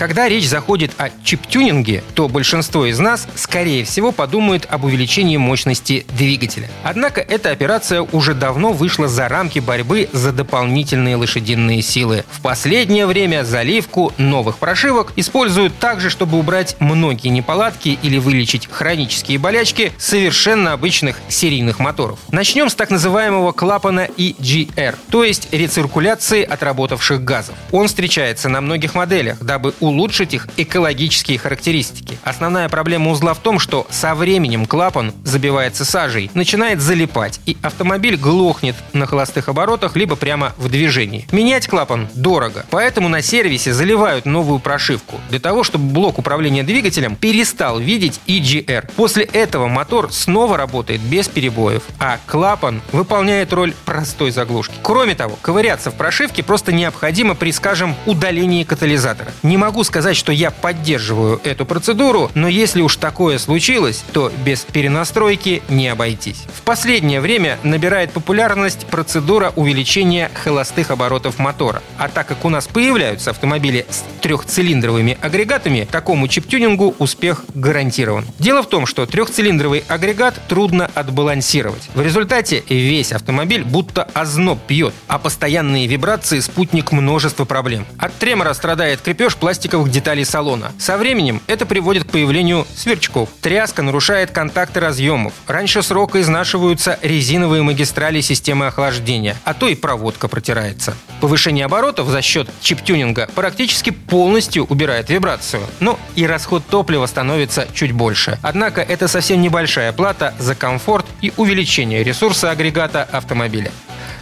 Когда речь заходит о чип-тюнинге, то большинство из нас, скорее всего, подумают об увеличении мощности двигателя. Однако эта операция уже давно вышла за рамки борьбы за дополнительные лошадиные силы. В последнее время заливку новых прошивок используют также, чтобы убрать многие неполадки или вылечить хронические болячки совершенно обычных серийных моторов. Начнем с так называемого клапана EGR, то есть рециркуляции отработавших газов. Он встречается на многих моделях, дабы улучшить их экологические характеристики. Основная проблема узла в том, что со временем клапан забивается сажей, начинает залипать, и автомобиль глохнет на холостых оборотах, либо прямо в движении. Менять клапан дорого, поэтому на сервисе заливают новую прошивку, для того, чтобы блок управления двигателем перестал видеть EGR. После этого мотор снова работает без перебоев, а клапан выполняет роль простой заглушки. Кроме того, ковыряться в прошивке просто необходимо при, скажем, удалении катализатора. Не могу могу сказать, что я поддерживаю эту процедуру, но если уж такое случилось, то без перенастройки не обойтись. В последнее время набирает популярность процедура увеличения холостых оборотов мотора. А так как у нас появляются автомобили с трехцилиндровыми агрегатами, такому чип-тюнингу успех гарантирован. Дело в том, что трехцилиндровый агрегат трудно отбалансировать. В результате весь автомобиль будто озноб пьет, а постоянные вибрации – спутник множества проблем. От тремора страдает крепеж пластика пластиковых деталей салона. Со временем это приводит к появлению сверчков. Тряска нарушает контакты разъемов. Раньше срока изнашиваются резиновые магистрали системы охлаждения, а то и проводка протирается. Повышение оборотов за счет чип-тюнинга практически полностью убирает вибрацию. Но и расход топлива становится чуть больше. Однако это совсем небольшая плата за комфорт и увеличение ресурса агрегата автомобиля.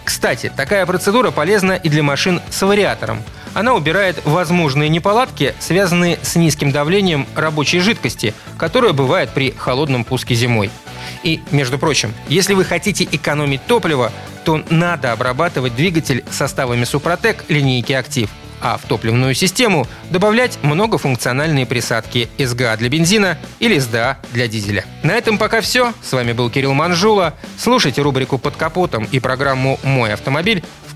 Кстати, такая процедура полезна и для машин с вариатором – она убирает возможные неполадки, связанные с низким давлением рабочей жидкости, которое бывает при холодном пуске зимой. И, между прочим, если вы хотите экономить топливо, то надо обрабатывать двигатель составами Супротек линейки «Актив», а в топливную систему добавлять многофункциональные присадки СГА для бензина или СДА для дизеля. На этом пока все. С вами был Кирилл Манжула. Слушайте рубрику «Под капотом» и программу «Мой автомобиль»